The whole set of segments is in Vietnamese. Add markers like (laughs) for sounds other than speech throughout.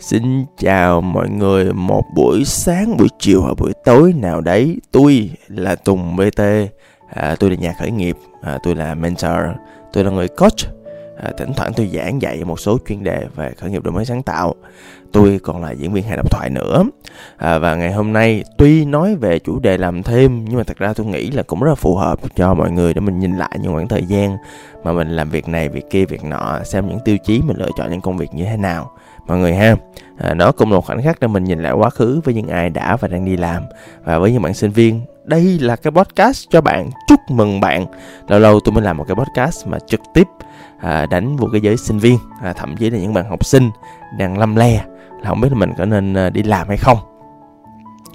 Xin chào mọi người một buổi sáng, buổi chiều hoặc buổi tối nào đấy. Tôi là Tùng BT à, Tôi là nhà khởi nghiệp, à, tôi là mentor, tôi là người coach. À, Thỉnh thoảng tôi giảng dạy một số chuyên đề về khởi nghiệp đổi mới sáng tạo. Tôi còn là diễn viên hài độc thoại nữa. À, Và ngày hôm nay tuy nói về chủ đề làm thêm Nhưng mà thật ra tôi nghĩ là cũng rất là phù hợp cho mọi người Để mình nhìn lại những khoảng thời gian mà mình làm việc này, việc kia, việc nọ Xem những tiêu chí mình lựa chọn những công việc như thế nào mọi người ha. À, nó cũng là một khoảnh khắc để mình nhìn lại quá khứ với những ai đã và đang đi làm. Và với những bạn sinh viên đây là cái podcast cho bạn. Chúc mừng bạn. Lâu lâu tôi mới làm một cái podcast mà trực tiếp à, đánh vô cái giới sinh viên à, thậm chí là những bạn học sinh đang lâm le là không biết là mình có nên à, đi làm hay không.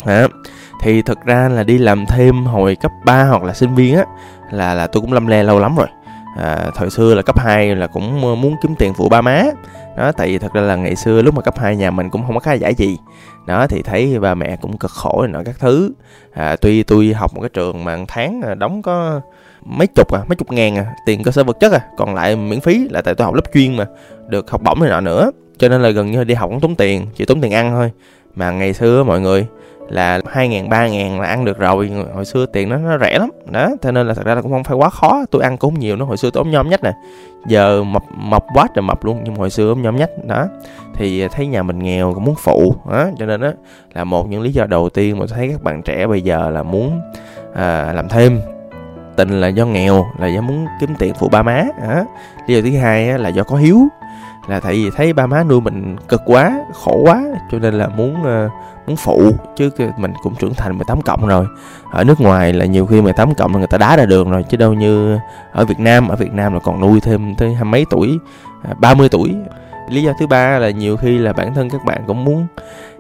À, thì thực ra là đi làm thêm hồi cấp 3 hoặc là sinh viên á là là tôi cũng lâm le lâu lắm rồi. À, thời xưa là cấp 2 là cũng ờ, muốn kiếm tiền phụ ba má đó tại vì thật ra là ngày xưa lúc mà cấp 2 nhà mình cũng không có khá giải gì. Đó thì thấy ba mẹ cũng cực khổ này nọ các thứ. À, tuy tôi học một cái trường mà tháng đóng có mấy chục à mấy chục ngàn à tiền cơ sở vật chất à còn lại miễn phí là tại tôi học lớp chuyên mà được học bổng này nọ nữa. Cho nên là gần như đi học cũng tốn tiền chỉ tốn tiền ăn thôi. Mà ngày xưa mọi người là hai ngàn ba ngàn là ăn được rồi. Hồi xưa tiền nó nó rẻ lắm. Đó cho nên là thật ra là cũng không phải quá khó. Tôi ăn cũng nhiều nó hồi xưa tôi ốm nhom nhách nè. Giờ mập mập quá trời mập luôn nhưng hồi xưa ốm nhom nhách đó. Thì thấy nhà mình nghèo cũng muốn phụ. Đó cho nên đó là một những lý do đầu tiên mà tôi thấy các bạn trẻ bây giờ là muốn à, làm thêm. Tình là do nghèo là do muốn kiếm tiền phụ ba má. Đó. lý do thứ hai là do có hiếu là tại vì thấy ba má nuôi mình cực quá khổ quá cho nên là muốn uh, muốn phụ chứ mình cũng trưởng thành 18 cộng rồi. Ở nước ngoài là nhiều khi 18 cộng là người ta đá ra đường rồi chứ đâu như ở Việt Nam ở Việt Nam là còn nuôi thêm tới hai mấy tuổi à, 30 tuổi. Lý do thứ ba là nhiều khi là bản thân các bạn cũng muốn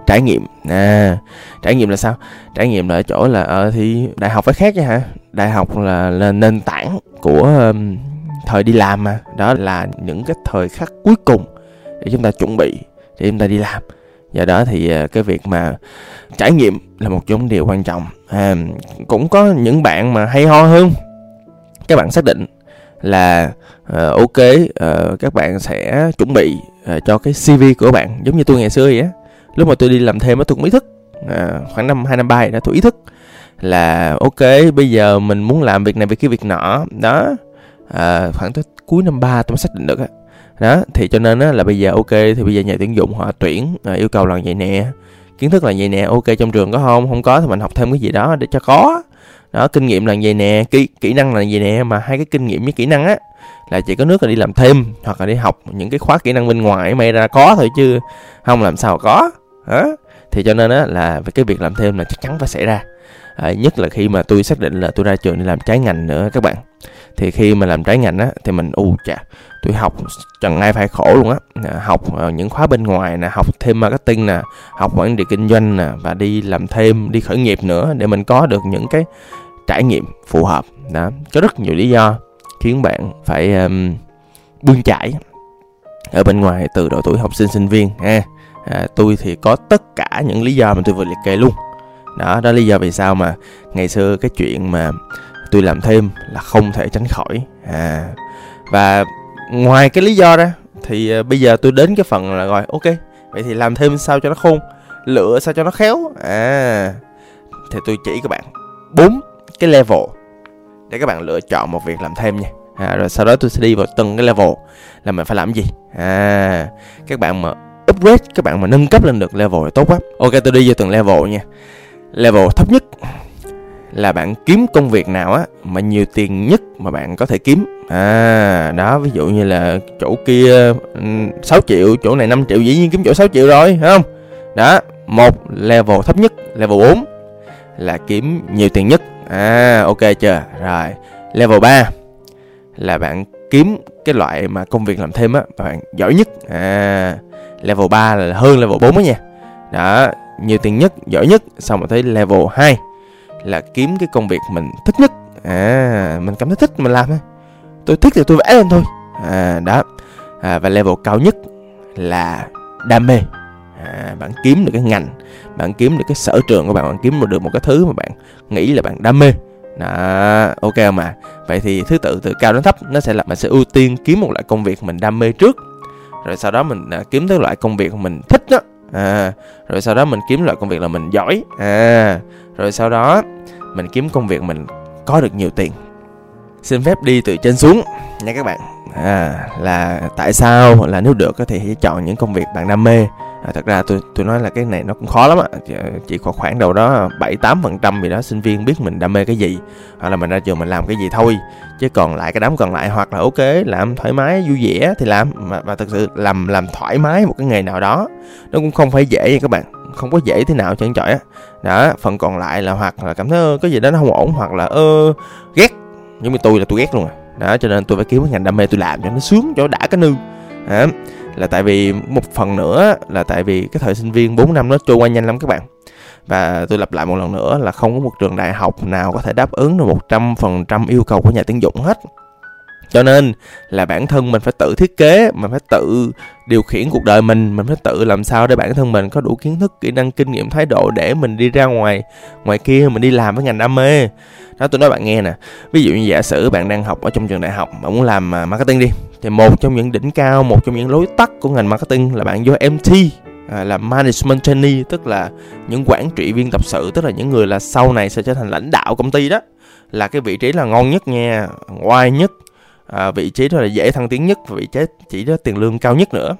trải nghiệm. À trải nghiệm là sao? Trải nghiệm là ở chỗ là ở ờ, thì đại học phải khác nha hả? Đại học là, là nền tảng của um, thời đi làm mà. Đó là những cái thời khắc cuối cùng để chúng ta chuẩn bị để chúng ta đi làm. Do đó thì à, cái việc mà trải nghiệm là một trong điều quan trọng. À, cũng có những bạn mà hay ho hơn. Các bạn xác định là uh, ok uh, các bạn sẽ chuẩn bị uh, cho cái cv của bạn giống như tôi ngày xưa vậy á. Lúc mà tôi đi làm thêm á tôi cũng ý thức uh, khoảng năm hai năm ba đã tôi ý thức là ok bây giờ mình muốn làm việc này việc kia việc nọ. Đó à, khoảng tới cuối năm ba tôi mới xác định được á. Đó thì cho nên á là bây giờ ok thì bây giờ nhà tuyển dụng họ tuyển à, yêu cầu là vậy nè. Kiến thức là vậy nè ok trong trường có không? Không có thì mình học thêm cái gì đó để cho có. Đó kinh nghiệm là vậy nè kỹ kỹ năng là vậy nè mà hai cái kinh nghiệm với kỹ năng á là chỉ có nước là đi làm thêm hoặc là đi học những cái khóa kỹ năng bên ngoài may ra có thôi chứ không làm sao có. Đó thì cho nên á là cái việc làm thêm là chắc chắn phải xảy ra à, nhất là khi mà tôi xác định là tôi ra trường đi làm trái ngành nữa các bạn. Thì khi mà làm trái ngành á thì mình u chà tôi học chẳng ai phải khổ luôn á. Học à, những khóa bên ngoài nè học thêm marketing nè học quản trị kinh doanh nè và đi làm thêm đi khởi nghiệp nữa để mình có được những cái trải nghiệm phù hợp. Đó có rất nhiều lý do khiến bạn phải um, bươn chải ở bên ngoài từ độ tuổi học sinh sinh viên ha. À, tôi thì có tất cả những lý do mà tôi vừa liệt kê luôn đó đó lý do vì sao mà ngày xưa cái chuyện mà tôi làm thêm là không thể tránh khỏi. À và ngoài cái lý do ra thì à, bây giờ tôi đến cái phần là rồi ok vậy thì làm thêm sao cho nó khôn lựa sao cho nó khéo. À thì tôi chỉ các bạn bốn cái level để các bạn lựa chọn một việc làm thêm nha. À, rồi sau đó tôi sẽ đi vào từng cái level là mình phải làm gì. À các bạn mà upgrade các bạn mà nâng cấp lên được level là tốt quá. Ok tôi đi vào từng level nha level thấp nhất là bạn kiếm công việc nào á, mà nhiều tiền nhất mà bạn có thể kiếm. À đó, ví dụ như là chỗ kia ừ, 6 triệu, chỗ này 5 triệu, dĩ nhiên kiếm chỗ 6 triệu rồi phải không? Đó, một, level thấp nhất, level 4 là kiếm nhiều tiền nhất. À ok chưa? Rồi, level 3 là bạn kiếm cái loại mà công việc làm thêm á bạn giỏi nhất. À level 3 là hơn level 4 á nha. Đó nhiều tiền nhất giỏi nhất xong rồi tới level 2 là kiếm cái công việc mình thích nhất. À mình cảm thấy thích mình làm thôi. Tôi thích thì tôi vẽ lên thôi. À đó. À, và level cao nhất là đam mê. À, bạn kiếm được cái ngành bạn kiếm được cái sở trường của bạn bạn kiếm được một cái thứ mà bạn nghĩ là bạn đam mê. Đó ok mà vậy thì thứ tự từ cao đến thấp nó sẽ là mình sẽ ưu tiên kiếm một loại công việc mình đam mê trước. Rồi sau đó mình à, kiếm tới loại công việc mình thích đó à rồi sau đó mình kiếm loại công việc là mình giỏi. À rồi sau đó mình kiếm công việc mình có được nhiều tiền. Xin phép đi từ trên xuống, nha các bạn. À là tại sao là nếu được thì hãy chọn những công việc bạn đam mê à, thật ra tôi tôi nói là cái này nó cũng khó lắm ạ chỉ có khoảng đầu đó bảy tám phần trăm gì đó sinh viên biết mình đam mê cái gì hoặc là mình ra trường mình làm cái gì thôi. Chứ còn lại cái đám còn lại hoặc là ok làm thoải mái vui vẻ thì làm. Mà, mà thực sự làm làm thoải mái một cái nghề nào đó nó cũng không phải dễ nha các bạn. Không có dễ thế nào chân trời á. Đó phần còn lại là hoặc là cảm thấy cái gì đó nó không ổn hoặc là ơ ghét. Giống như tôi là tôi ghét luôn à. Đó cho nên tôi phải kiếm cái ngành đam mê tôi làm cho nó sướng cho đã cái nư à, là tại vì một phần nữa là tại vì cái thời sinh viên 4 năm nó trôi qua nhanh lắm các bạn. Và tôi lặp lại một lần nữa là không có một trường đại học nào có thể đáp ứng được một trăm phần trăm yêu cầu của nhà tuyển dụng hết. Cho nên là bản thân mình phải tự thiết kế mình phải tự điều khiển cuộc đời mình mình phải tự làm sao để bản thân mình có đủ kiến thức kỹ năng kinh nghiệm thái độ để mình đi ra ngoài ngoài kia mình đi làm với ngành đam mê. Đó tôi nói bạn nghe nè. Ví dụ như giả sử bạn đang học ở trong trường đại học mà muốn làm à, marketing đi thì một trong những đỉnh cao một trong những lối tắt của ngành marketing là bạn vô MT à, là management trainee tức là những quản trị viên tập sự tức là những người là sau này sẽ trở thành lãnh đạo công ty đó. Là cái vị trí là ngon nhất nha oai nhất à, vị trí đó là dễ thăng tiến nhất và vị trí chỉ đó tiền lương cao nhất nữa.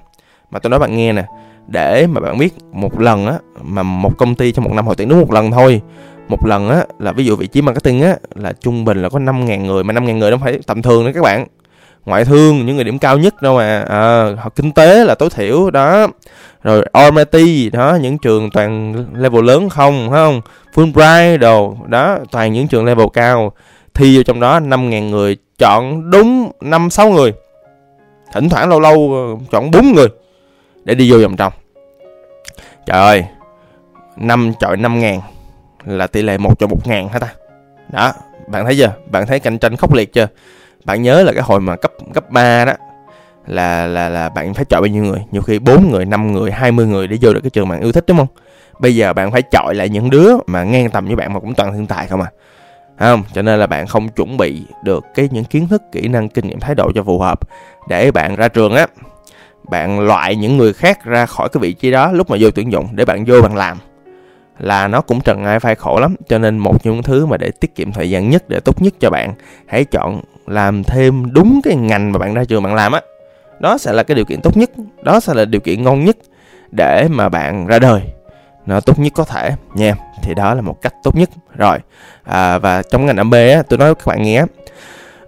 Mà tôi nói bạn nghe nè để mà bạn biết một lần á mà một công ty trong một năm họ tuyển đúng một lần thôi. Một lần á là ví dụ vị trí marketing á là trung bình là có 5.000 người mà 5.000 người nó phải tầm thường đó các bạn ngoại thương những người điểm cao nhất đâu mà à, à học kinh tế là tối thiểu đó. Rồi RMIT đó những trường toàn level lớn không phải không? Fulbright đồ đó toàn những trường level cao. Thi vô trong đó 5.000 người chọn đúng 5-6 người. Thỉnh thoảng lâu lâu ờ, chọn 4 người để đi vô vòng trong. Trời ơi 5 chọi 5 ngàn là tỷ lệ 1 cho 1 ngàn hả ta? Đó bạn thấy chưa? Bạn thấy cạnh tranh khốc liệt chưa? Bạn nhớ là cái hồi mà cấp cấp 3 đó, là là là bạn phải chọn bao nhiêu người? Nhiều khi 4 người 5 người 20 người để vô được cái trường bạn yêu thích, đúng không? Bây giờ bạn phải chọi lại những đứa mà ngang tầm với bạn mà cũng toàn thiên tài không à. Không? Cho nên là bạn không chuẩn bị được cái những kiến thức, kỹ năng, kinh nghiệm, thái độ cho phù hợp để bạn ra trường á. Bạn loại những người khác ra khỏi cái vị trí đó lúc mà vô tuyển dụng để bạn vô bạn làm là nó cũng trần ai phai khổ lắm. Cho nên một trong những thứ mà để tiết kiệm thời gian nhất, để tốt nhất cho bạn, hãy chọn làm thêm đúng cái ngành mà bạn ra trường bạn làm á đó sẽ là cái điều kiện tốt nhất đó sẽ là điều kiện ngon nhất để mà bạn ra đời. Nó tốt nhất có thể nha thì đó là một cách tốt nhất. Rồi à, và trong ngành âm B á tôi nói các bạn nghe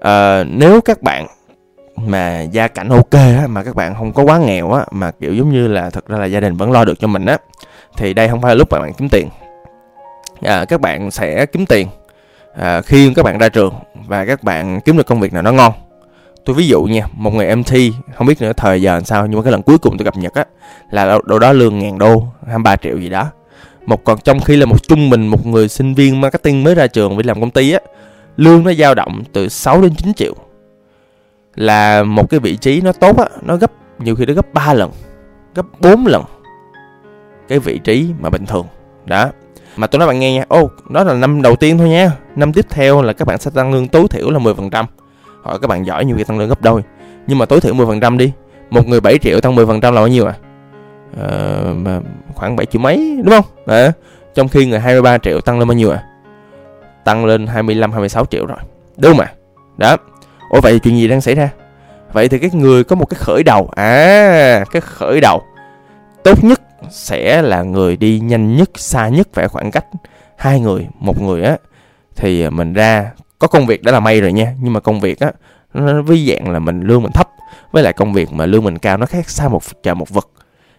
à, nếu các bạn mà gia cảnh ok á, mà các bạn không có quá nghèo á mà kiểu giống như là thật ra là gia đình vẫn lo được cho mình á thì đây không phải là lúc mà bạn kiếm tiền. À, các bạn sẽ kiếm tiền à, khi các bạn ra trường và các bạn kiếm được công việc nào nó ngon. Tôi ví dụ nha một người MT không biết nữa thời giờ làm sao nhưng mà cái lần cuối cùng tôi gặp Nhật á là đâu đó lương ngàn đô 23 triệu gì đó. Một còn trong khi là một trung bình một người sinh viên marketing mới ra trường với làm công ty á lương nó dao động từ 6 đến 9 triệu. Là một cái vị trí nó tốt á nó gấp nhiều khi nó gấp 3 lần gấp 4 lần cái vị trí mà bình thường. Đó mà tôi nói bạn nghe nha. Ô đó là năm đầu tiên thôi nha. Năm tiếp theo là các bạn sẽ tăng lương tối thiểu là 10% hoặc các bạn giỏi nhiều khi tăng lương gấp đôi. Nhưng mà tối thiểu 10% đi. Một người 7 triệu tăng 10% là bao nhiêu à ờ, mà khoảng 7 triệu mấy đúng không? À, trong khi người 23 triệu tăng lên bao nhiêu à tăng lên 25 26 triệu rồi. Đúng không ạ đó. Ủa vậy chuyện gì đang xảy ra? Vậy thì cái người có một cái khởi đầu. À cái khởi đầu. Tốt nhất sẽ là người đi nhanh nhất xa nhất về khoảng cách. Hai người một người á thì mình ra có công việc đã là may rồi nha nhưng mà công việc á nó vi dạng là mình lương mình thấp với lại công việc mà lương mình cao nó khác xa một trời một vật.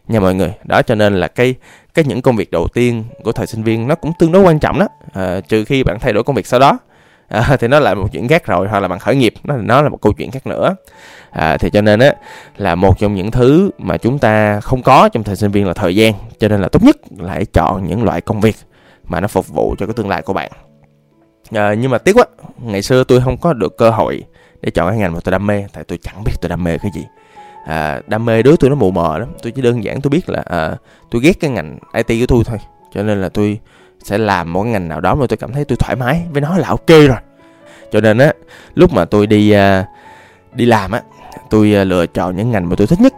Nha mọi người đó cho nên là cái cái những công việc đầu tiên của thời sinh viên nó cũng tương đối quan trọng đó. À, trừ khi bạn thay đổi công việc sau đó. À, thì nó lại một chuyện khác rồi hoặc là bạn khởi nghiệp nó nó là một câu chuyện khác nữa à, thì cho nên á là một trong những thứ mà chúng ta không có trong thời sinh viên là thời gian. Cho nên là tốt nhất là hãy chọn những loại công việc mà nó phục vụ cho cái tương lai của bạn. À, nhưng mà tiếc quá ngày xưa tôi không có được cơ hội để chọn cái ngành mà tôi đam mê tại tôi chẳng biết tôi đam mê cái gì. À, đam mê đối tôi nó mù mờ lắm. Tôi chỉ đơn giản tôi biết là à, tôi ghét cái ngành it của tôi thôi. Cho nên là tôi sẽ làm một ngành nào đó mà tôi cảm thấy tôi thoải mái. Với nó là ok rồi. Cho nên á lúc mà tôi đi uh, đi làm á tôi à, lựa chọn những ngành mà tôi thích nhất.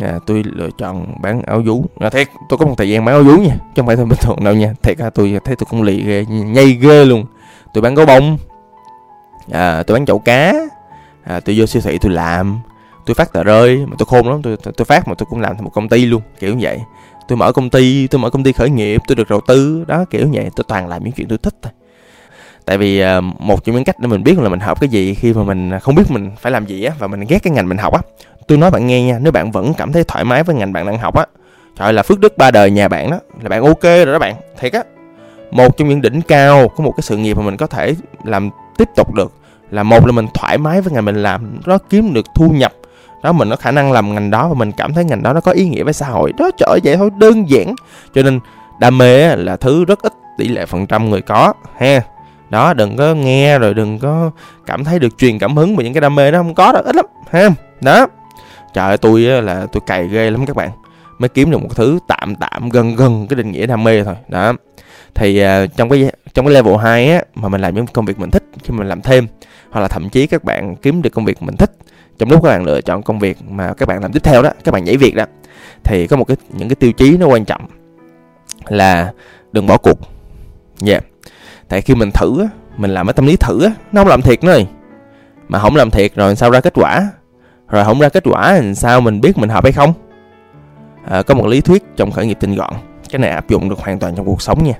À, tôi lựa chọn bán áo vú. Là thiệt tôi có một thời gian bán áo vú nha chứ không phải tôi bình thường đâu nha. Thiệt à, tôi thấy tôi cũng lì ghê nhây ghê luôn. Tôi bán gấu bông. À, tôi bán chậu cá. À, tôi vô siêu thị tôi làm. Tôi phát tờ rơi mà tôi khôn lắm. Tôi, tôi, tôi phát mà tôi cũng làm thành một công ty luôn kiểu như vậy. Tôi mở công ty tôi mở công ty khởi nghiệp tôi được đầu tư đó kiểu như vậy. Tôi toàn làm những chuyện tôi thích thôi tại vì ờ, một trong những cách để mình biết là mình học cái gì khi mà mình à, không biết mình phải làm gì á, và mình ghét cái ngành mình học á. Tôi nói bạn nghe nha, nếu bạn vẫn cảm thấy thoải mái với ngành bạn đang học á, trời là phước đức ba đời nhà bạn đó, là bạn ok rồi đó bạn, thiệt á. Một trong những đỉnh cao của một cái sự nghiệp mà mình có thể làm tiếp tục được là một là mình thoải mái với ngành mình làm, nó kiếm được thu nhập, đó, mình có khả năng làm ngành đó và mình cảm thấy ngành đó nó có ý nghĩa với xã hội. Đó, trời vậy thôi, đơn giản. Cho nên đam mê là thứ rất ít, tỷ lệ phần trăm người có ha đó đừng có nghe rồi đừng có cảm thấy được truyền cảm hứng bởi những cái đam mê đó không có đó ít lắm ha. Đó. Trời ơi tôi là tôi cày ghê lắm các bạn. Mới kiếm được một thứ tạm tạm gần gần cái định nghĩa đam mê thôi. Đó. Thì uh, trong cái trong cái level 2 á mà mình làm những công việc mình thích khi mình làm thêm hoặc là thậm chí các bạn kiếm được công việc mình thích trong lúc các bạn lựa chọn công việc mà các bạn làm tiếp theo đó các bạn nhảy việc đó thì có một cái những cái tiêu chí nó quan trọng là đừng bỏ cuộc. Dạ yeah tại khi mình thử á mình làm cái tâm lý thử á nó không làm thiệt nữa. Mà không làm thiệt rồi sao ra kết quả? Rồi không ra kết quả thì sao mình biết mình hợp hay không? À, có một lý thuyết trong khởi nghiệp tinh gọn. Cái này áp dụng được hoàn toàn trong cuộc sống nha.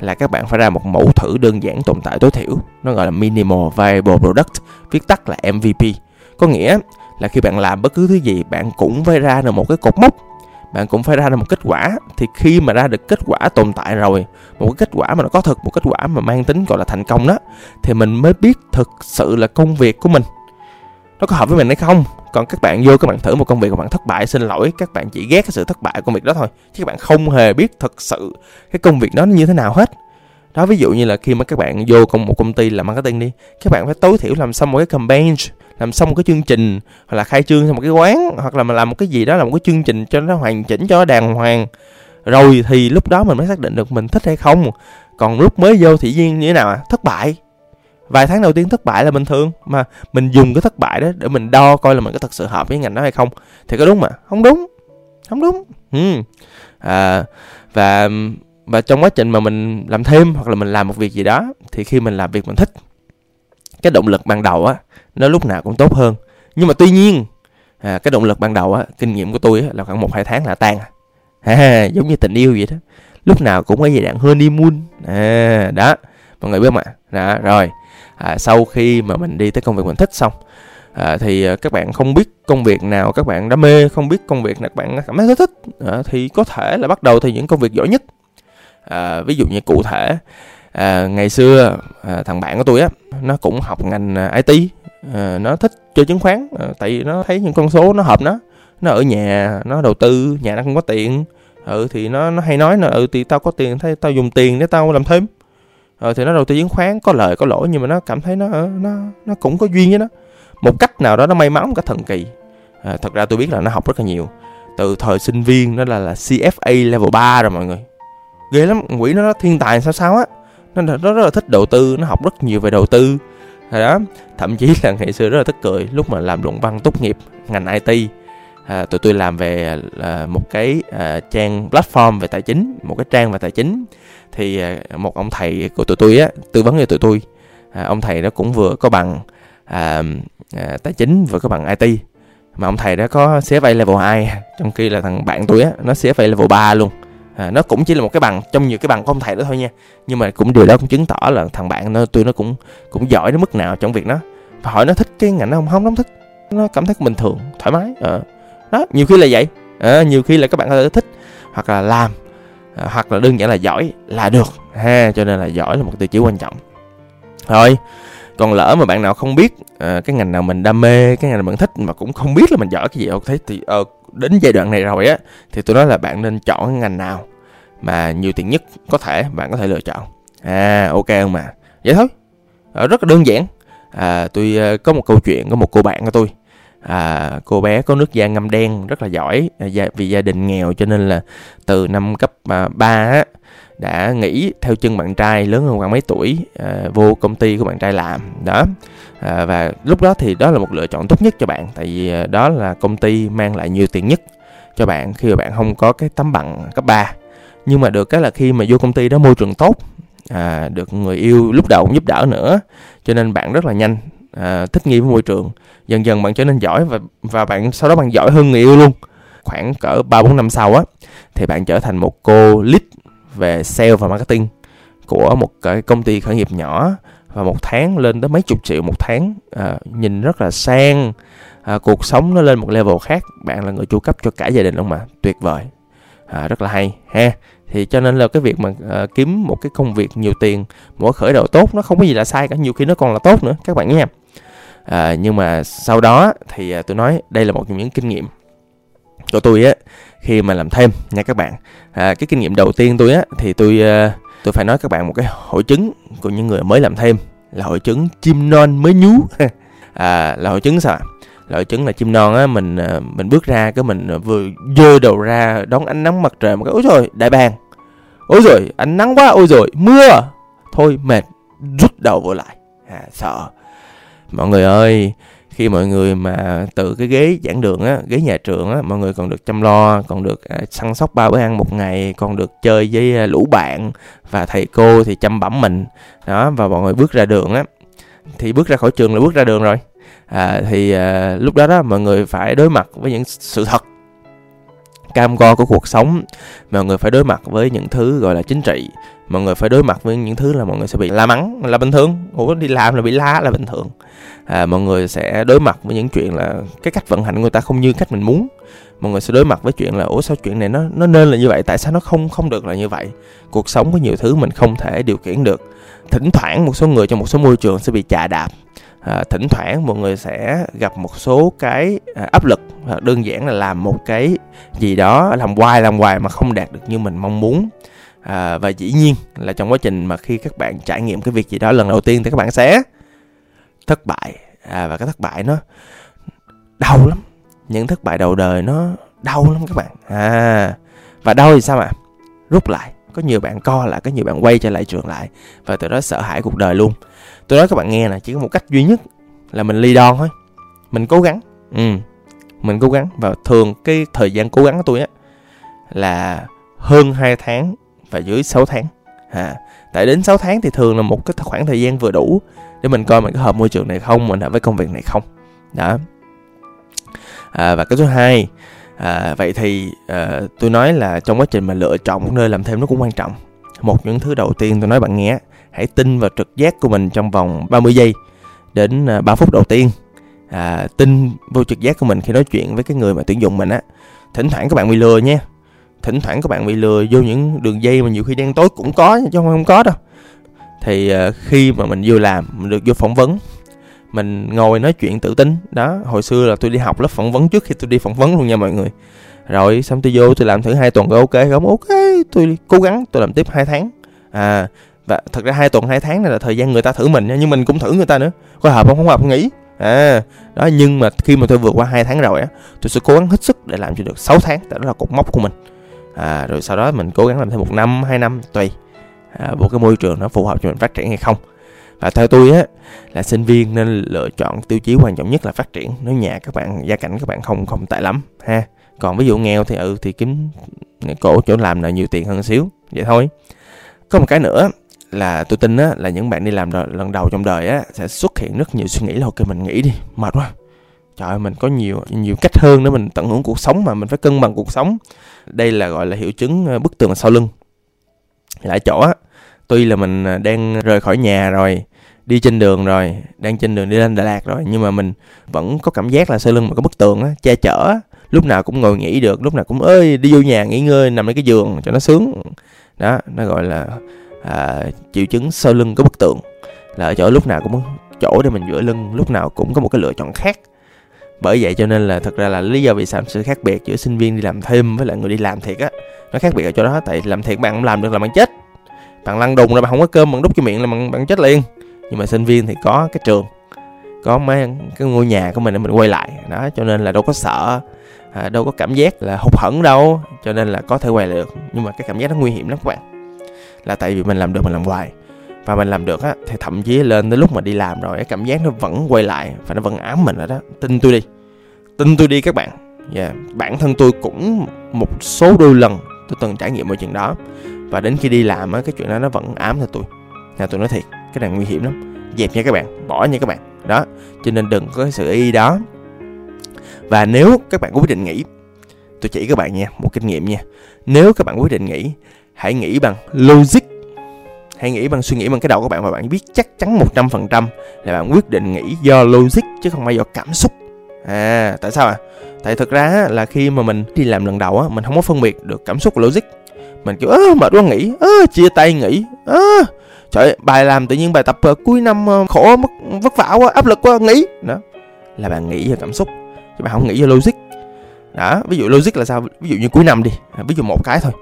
Là các bạn phải ra một mẫu thử đơn giản tồn tại tối thiểu. Nó gọi là minimal viable product viết tắt là mvp có nghĩa là khi bạn làm bất cứ thứ gì bạn cũng phải ra được một cái cột mốc bạn cũng phải ra được một kết quả. Thì khi mà ra được kết quả tồn tại rồi, một cái kết quả mà nó có thực một kết quả mà mang tính gọi là thành công đó, thì mình mới biết thực sự là công việc của mình nó có hợp với mình hay không. Còn các bạn vô các bạn thử một công việc của bạn thất bại, xin lỗi, các bạn chỉ ghét cái sự thất bại của công việc đó thôi. Chứ các bạn không hề biết thực sự cái công việc đó như thế nào hết. Đó, ví dụ như là khi mà các bạn vô công một công ty làm marketing đi, các bạn phải tối thiểu làm xong một cái campaign làm xong một cái chương trình hoặc là khai trương xong một cái quán hoặc là mình làm một cái gì đó là một cái chương trình cho nó hoàn chỉnh cho nó đàng hoàng. Rồi thì lúc đó mình mới xác định được mình thích hay không. Còn lúc mới vô thì viên như thế nào à? Thất bại. Vài tháng đầu tiên thất bại là bình thường mà mình dùng cái thất bại đó để mình đo coi là mình có thật sự hợp với ngành đó hay không. Thì có đúng mà? Không đúng. Không đúng. Ừ. à, và và trong quá trình mà mình làm thêm hoặc là mình làm một việc gì đó thì khi mình làm việc mình thích cái động lực ban đầu á nó lúc nào cũng tốt hơn. Nhưng mà tuy nhiên à, cái động lực ban đầu á kinh nghiệm của tôi á, là khoảng một hai tháng là tan à, giống như tình yêu vậy đó. Lúc nào cũng có giai đoạn honeymoon. À đó. Mọi người biết mà đó rồi. À, sau khi mà mình đi tới công việc mình thích xong à, thì à, các bạn không biết công việc nào các bạn đam mê không biết công việc nào các bạn cảm thấy thích thích à, thì có thể là bắt đầu từ những công việc giỏi nhất. À, ví dụ như cụ thể à, ngày xưa à, thằng bạn của tôi á nó cũng học ngành à, IT à, nó thích chơi chứng khoán à, tại vì nó thấy những con số nó hợp nó. Nó ở nhà nó đầu tư nhà nó không có tiền. Ừ thì nó nó hay nói là ừ thì tao có tiền thấy tao dùng tiền để tao làm thêm. Ờ, thì nó đầu tư chứng khoán có lời có lỗ nhưng mà nó cảm thấy nó nó nó cũng có duyên với nó. Một cách nào đó nó may mắn một cách thần kỳ. À, thật ra tôi biết là nó học rất là nhiều. Từ thời sinh viên nó là là CFA level 3 rồi mọi người. Ghê lắm quỷ nó, nó thiên tài sao sao á nó, nó rất là thích đầu tư nó học rất nhiều về đầu tư. Rồi đó thậm chí là ngày xưa rất là tức cười lúc mà làm luận văn tốt nghiệp ngành IT à, tụi tôi làm về à, một cái à, trang platform về tài chính một cái trang về tài chính. Thì à, một ông thầy của tụi tôi á tư vấn cho tụi tôi. À, ông thầy đó cũng vừa có bằng à, à, tài chính vừa có bằng IT mà ông thầy đó có CFA level 2 trong khi là thằng bạn tôi á nó CFA level 3 luôn à, nó cũng chỉ là một cái bằng trong nhiều cái bằng của ông thầy đó thôi nha. Nhưng mà cũng điều đó cũng chứng tỏ là thằng bạn nó tôi nó cũng cũng giỏi đến mức nào trong việc đó. Và hỏi nó thích cái ngành nó không? Không nó thích. Nó cảm thấy bình thường thoải mái. À, đó nhiều khi là vậy. À, nhiều khi là các bạn có thể thích hoặc là làm à, hoặc là đơn giản là giỏi là được. Ha cho nên là giỏi là một tiêu chí quan trọng. Thôi còn lỡ mà bạn nào không biết à, cái ngành nào mình đam mê cái ngành nào mình thích mà cũng không biết là mình giỏi cái gì ok thì uh, đến giai đoạn này rồi á thì tôi nói là bạn nên chọn cái ngành nào mà nhiều tiền nhất có thể bạn có thể lựa chọn. À ok không mà vậy thôi. À, rất là đơn giản. À, tôi uh, ờ, có một câu chuyện có một cô bạn của tôi à, cô bé có nước da ngâm đen rất là giỏi. À, vì gia đình nghèo cho nên là từ năm cấp à, 3 á đã nghỉ theo chân bạn trai lớn hơn khoảng mấy tuổi à, vô công ty của bạn trai làm. Đó. À, và lúc đó thì đó là một lựa chọn tốt nhất cho bạn tại vì à, đó là công ty mang lại nhiều tiền nhất cho bạn khi mà bạn không có cái tấm bằng cấp 3 nhưng mà được cái là khi mà vô công ty đó môi trường tốt à, được người yêu lúc đầu cũng giúp đỡ nữa cho nên bạn rất là nhanh à, thích nghi với môi trường. Dần dần bạn trở nên giỏi và và bạn sau đó bạn giỏi hơn người yêu luôn. Khoảng cỡ ba bốn năm sau á thì bạn trở thành một cô lead về sale và marketing của một cái công ty khởi nghiệp nhỏ và một tháng lên tới mấy chục triệu một tháng. À, nhìn rất là sang. À, cuộc sống nó lên một level khác. Bạn là người chu cấp cho cả gia đình luôn mà. Tuyệt vời. À, rất là hay ha. Thì cho nên là cái việc mà à, kiếm một cái công việc nhiều tiền mỗi khởi đầu tốt nó không có gì là sai cả. Nhiều khi nó còn là tốt nữa. Các bạn nhé à, nhưng mà sau đó thì à, tôi nói đây là một trong những kinh nghiệm của tôi á khi mà làm thêm nha các bạn. À, cái kinh nghiệm đầu tiên tôi á thì tôi à, tôi phải nói các bạn một cái hội chứng của những người mới làm thêm là hội chứng chim non mới nhú. (laughs) À, là hội chứng sao là hội chứng là chim non á mình à, mình bước ra cái mình vừa dơ đầu ra đón ánh nắng mặt trời một cái ôi rồi đại bàng! Ôi rồi ánh nắng quá ôi rồi mưa! Thôi mệt rút đầu vô lại. À, sợ mọi người ơi khi mọi người mà từ cái ghế giảng đường á ghế nhà trường á mọi người còn được chăm lo còn được à, săn sóc ba bữa ăn một ngày còn được chơi với à, lũ bạn và thầy cô thì chăm bẩm mình. Đó và mọi người bước ra đường á. Thì bước ra khỏi trường là bước ra đường rồi. À, thì à, lúc đó đó mọi người phải đối mặt với những sự thật cam go của cuộc sống. Mọi người phải đối mặt với những thứ gọi là chính trị. Mọi người phải đối mặt với những thứ là mọi người sẽ bị la mắng là bình thường. Ủa đi làm là bị la là bình thường à, mọi người sẽ đối mặt với những chuyện là cái cách vận hành của người ta không như cách mình muốn. Mọi người sẽ đối mặt với chuyện là ủa sao chuyện này nó nó nên là như vậy? Tại sao nó không không được là như vậy? Cuộc sống có nhiều thứ mình không thể điều khiển được. Thỉnh thoảng một số người trong một số môi trường sẽ bị chà đạp. À, thỉnh thoảng mọi người sẽ gặp một số cái à, áp lực à, đơn giản là làm một cái gì đó làm hoài làm hoài mà không đạt được như mình mong muốn. À, và dĩ nhiên là trong quá trình mà khi các bạn trải nghiệm cái việc gì đó lần đầu tiên thì các bạn sẽ thất bại. À, và cái thất bại nó đau lắm. Những thất bại đầu đời nó đau lắm các bạn. À và đau thì sao ạ? Rút lại. Có nhiều bạn co lại có nhiều bạn quay trở lại trường lại. Và từ đó sợ hãi cuộc đời luôn. Tôi nói các bạn nghe là chỉ có một cách duy nhất là mình ly đon thôi. Mình cố gắng. Ừ mình cố gắng. Và thường cái thời gian cố gắng của tôi á là hơn 2 tháng và dưới 6 tháng. À, tại đến 6 tháng thì thường là một cái khoảng thời gian vừa đủ để mình coi mình có hợp môi trường này không mình hợp với công việc này không. Đó. À, và cái thứ hai à, vậy thì à, tôi nói là trong quá trình mà lựa chọn một nơi làm thêm nó cũng quan trọng. Một những thứ đầu tiên tôi nói bạn nghe hãy tin vào trực giác của mình trong vòng 30 giây đến à, 3 phút đầu tiên. À, tin vô trực giác của mình khi nói chuyện với cái người mà tuyển dụng mình á. Thỉnh thoảng các bạn bị lừa nha. Thỉnh thoảng các bạn bị lừa vô những đường dây mà nhiều khi đen tối cũng có chứ không không có đâu thì ờ, khi mà mình vô làm mình được vô phỏng vấn mình ngồi nói chuyện tự tin. Đó hồi xưa là tôi đi học lớp phỏng vấn trước khi tôi đi phỏng vấn luôn nha mọi người. Rồi xong tôi vô tôi làm thử hai tuần rồi ok không ok tôi cố gắng tôi làm tiếp hai tháng. À và thật ra hai tuần hai tháng này là thời gian người ta thử mình nha nhưng mình cũng thử người ta nữa. Có hợp không? Không hợp không nghĩ. À đó nhưng mà khi mà tôi vượt qua hai tháng rồi á tôi sẽ cố gắng hết sức để làm cho được 6 tháng. Đó là cột mốc của mình. À, rồi sau đó mình cố gắng làm thêm một năm hai năm tùy à, một cái môi trường nó phù hợp cho mình phát triển hay không. Và theo tôi á là sinh viên nên lựa chọn tiêu chí quan trọng nhất là phát triển nếu nhà các bạn gia cảnh các bạn không không tệ lắm ha. Còn ví dụ nghèo thì ừ thì kiếm cổ chỗ làm là nhiều tiền hơn xíu vậy thôi. Có một cái nữa là tôi tin á là những bạn đi làm đ- lần đầu trong đời á sẽ xuất hiện rất nhiều suy nghĩ là ok mình nghĩ đi mệt quá. Trời ơi mình có nhiều nhiều cách hơn để mình tận hưởng cuộc sống mà mình phải cân bằng cuộc sống. Đây là gọi là hiệu chứng ờ, bức tường sau lưng. Lại chỗ á tuy là mình à, đang rời khỏi nhà rồi đi trên đường rồi đang trên đường đi lên Đà Lạt rồi nhưng mà mình vẫn có cảm giác là sau lưng mình có bức tường á che chở. Lúc nào cũng ngồi nghỉ được lúc nào cũng ơi đi vô nhà nghỉ ngơi nằm lên cái giường cho nó sướng. Đó nó gọi là à, triệu chứng sau lưng có bức tường. Là ở chỗ lúc nào cũng chỗ để mình dựa lưng lúc nào cũng có một cái lựa chọn khác. Bởi vậy cho nên là thật ra là lý do vì sao sự khác biệt giữa sinh viên đi làm thêm với lại người đi làm thiệt á nó khác biệt ở chỗ đó. Tại làm thiệt bạn không làm được là bạn chết bạn lăn đùng rồi bạn không có cơm bạn đút cho miệng là bạn, bạn chết liền. Nhưng mà sinh viên thì có cái trường có mấy cái ngôi nhà của mình để mình quay lại. Đó cho nên là đâu có sợ à, đâu có cảm giác là hụt hẫng đâu cho nên là có thể quay lại được. Nhưng mà cái cảm giác nó nguy hiểm lắm các bạn là tại vì mình làm được mình làm hoài. Và mình làm được á thì thậm chí lên tới lúc mà đi làm rồi cái cảm giác nó vẫn quay lại và nó vẫn ám mình rồi đó. Tin tôi đi tin tôi đi các bạn. Yeah. bản thân tôi cũng một số đôi lần tôi từng trải nghiệm mọi chuyện đó và đến khi đi làm á, cái chuyện đó nó vẫn ám theo tôi nhà tôi nói thiệt, cái này nguy hiểm lắm. Dẹp nha các bạn, bỏ nha các bạn. Đó, cho nên đừng có sự y đó. Và nếu các bạn có quyết định nghỉ, tôi chỉ các bạn nha, một kinh nghiệm nha. Nếu các bạn quyết định nghỉ, hãy nghĩ bằng logic. Hãy nghĩ bằng suy nghĩ bằng cái đầu của bạn và bạn biết chắc chắn 100% là bạn quyết định nghỉ do logic chứ không phải do cảm xúc. À tại sao à tại thực ra là khi mà mình đi làm lần đầu á, mình không có phân biệt được cảm xúc và logic mình kiểu ơ mệt quá nghỉ. Ơ chia tay nghỉ. Ơ trời ơi, bài làm tự nhiên bài tập uh, cuối năm uh, khổ mất vất vả quá áp lực quá nghỉ. Đó là bạn nghĩ về cảm xúc chứ bạn không nghĩ về logic. Đó ví dụ logic là sao? Ví dụ như cuối năm đi à, ví dụ một cái thôi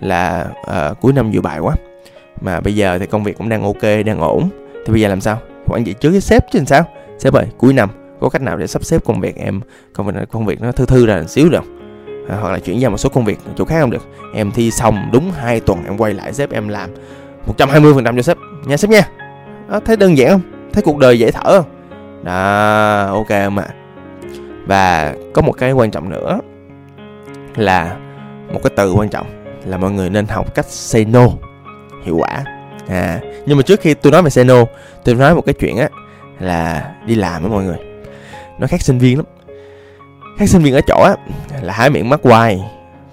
là uh, cuối năm dự bài quá mà bây giờ thì công việc cũng đang ok đang ổn thì bây giờ làm sao? Quản trị trước với sếp chứ làm sao? Sếp ơi cuối năm có cách nào để sắp xếp công việc em? Công việc công việc nó thư thư ra một xíu được à, hoặc là chuyển giao một số công việc chỗ khác không được. Em thi xong đúng 2 tuần em quay lại sếp em làm 120% cho sếp. Nha sếp nha. Đó, thấy đơn giản không? Thấy cuộc đời dễ thở không? Đó ok mà và có một cái quan trọng nữa là một cái từ quan trọng là mọi người nên học cách say no hiệu quả. À nhưng mà trước khi tôi nói về say no tôi nói một cái chuyện á là đi làm với mọi người. Nó khác sinh viên lắm khác sinh viên ở chỗ á là há miệng mắt hoài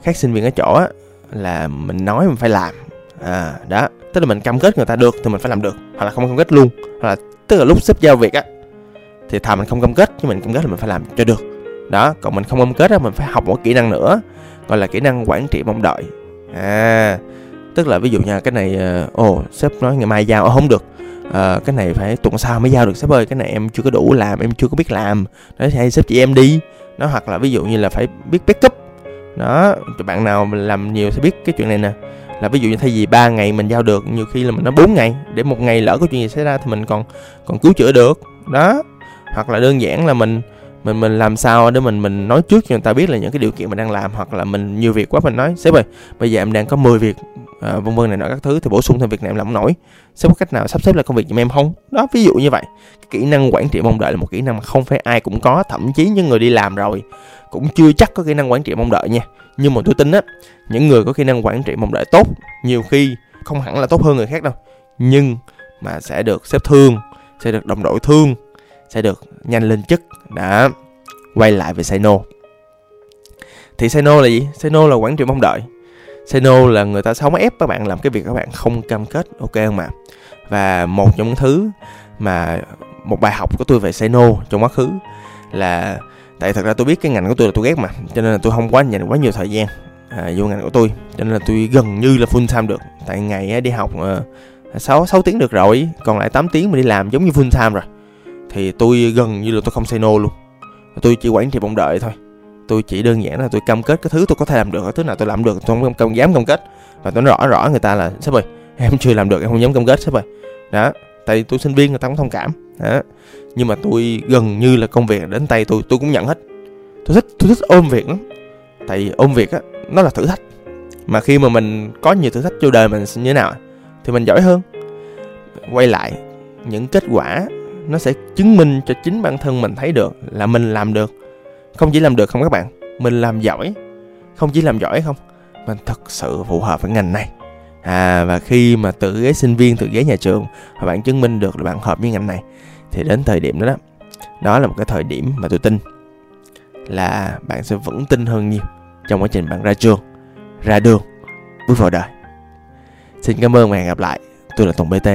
khác sinh viên ở chỗ á là mình nói mình phải làm. À đó tức là mình cam kết người ta được thì mình phải làm được hoặc là không cam kết luôn. Hoặc là tức là lúc sếp giao việc á thì thà mình không cam kết nhưng mình cam kết là mình phải làm cho được. Đó còn mình không cam kết á mình phải học một kỹ năng nữa gọi là kỹ năng quản trị mong đợi. À tức là ví dụ nha cái này ờ, ồ uh, sếp nói ngày mai giao không được. À, cái này phải tuần sau mới giao được sếp ơi cái này em chưa có đủ làm em chưa có biết làm. Nói hay sếp chị em đi nó hoặc là ví dụ như là phải biết backup. Đó, bạn nào làm nhiều sẽ biết cái chuyện này nè. Là ví dụ như thay vì 3 ngày mình giao được, nhiều khi là mình nó 4 ngày, để một ngày lỡ có chuyện gì xảy ra thì mình còn còn cứu chữa được. Đó, hoặc là đơn giản là mình mình mình làm sao để mình mình nói trước cho người ta biết là những cái điều kiện mình đang làm, hoặc là mình nhiều việc quá mình nói, sếp ơi, bây giờ em đang có 10 việc à, vân vân này nọ các thứ thì bổ sung thêm việc này em làm nổi. Sẽ có cách nào sắp xếp lại công việc giùm em không? Đó ví dụ như vậy. Cái kỹ năng quản trị mong đợi là một kỹ năng mà không phải ai cũng có thậm chí những người đi làm rồi cũng chưa chắc có kỹ năng quản trị mong đợi nha. Nhưng mà tôi tin á những người có kỹ năng quản trị mong đợi tốt nhiều khi không hẳn là tốt hơn người khác đâu nhưng mà sẽ được xếp thương sẽ được đồng đội thương sẽ được nhanh lên chức đã quay lại về say no thì say no là gì? Say no là quản trị mong đợi say no là người ta sống ép các bạn làm cái việc các bạn không cam kết ok không ạ? Và một trong những thứ mà một bài học của tôi về say no trong quá khứ là tại thật ra tôi biết cái ngành của tôi là tôi ghét mà cho nên là tôi không quá dành quá nhiều thời gian à, vô ngành của tôi. Cho nên là tôi gần như là full time được. Tại ngày đi học uh, 6, 6 tiếng được rồi còn lại 8 tiếng mà đi làm giống như full time rồi. Thì tôi gần như là tôi không say no luôn. Tôi chỉ quản trị mong đợi thôi tôi chỉ đơn giản là tôi cam kết cái thứ tôi có thể làm được cái thứ nào tôi làm được tôi không, không dám cam kết. Và tôi nói rõ rõ người ta là sếp ơi em chưa làm được em không dám cam kết sếp ơi. Đó tại tôi sinh viên người ta cũng thông cảm. Đó nhưng mà tôi gần như là công việc đến tay tôi tôi cũng nhận hết. Tôi thích tôi thích ôm việc lắm. Tại ôm việc á nó là thử thách. Mà khi mà mình có nhiều thử thách trong đời mình như thế nào? Thì mình giỏi hơn. Quay lại những kết quả nó sẽ chứng minh cho chính bản thân mình thấy được là mình làm được không chỉ làm được không các bạn? Mình làm giỏi. Không chỉ làm giỏi không? Mình thật sự phù hợp với ngành này. À và khi mà từ ghế sinh viên từ ghế nhà trường và bạn chứng minh được là bạn hợp với ngành này, thì đến thời điểm đó đó đó là một cái thời điểm mà tôi tin là bạn sẽ vững tin hơn nhiều trong quá trình bạn ra trường, ra đường, bước vào đời. Xin cảm ơn và hẹn gặp lại. Tôi là tùng bt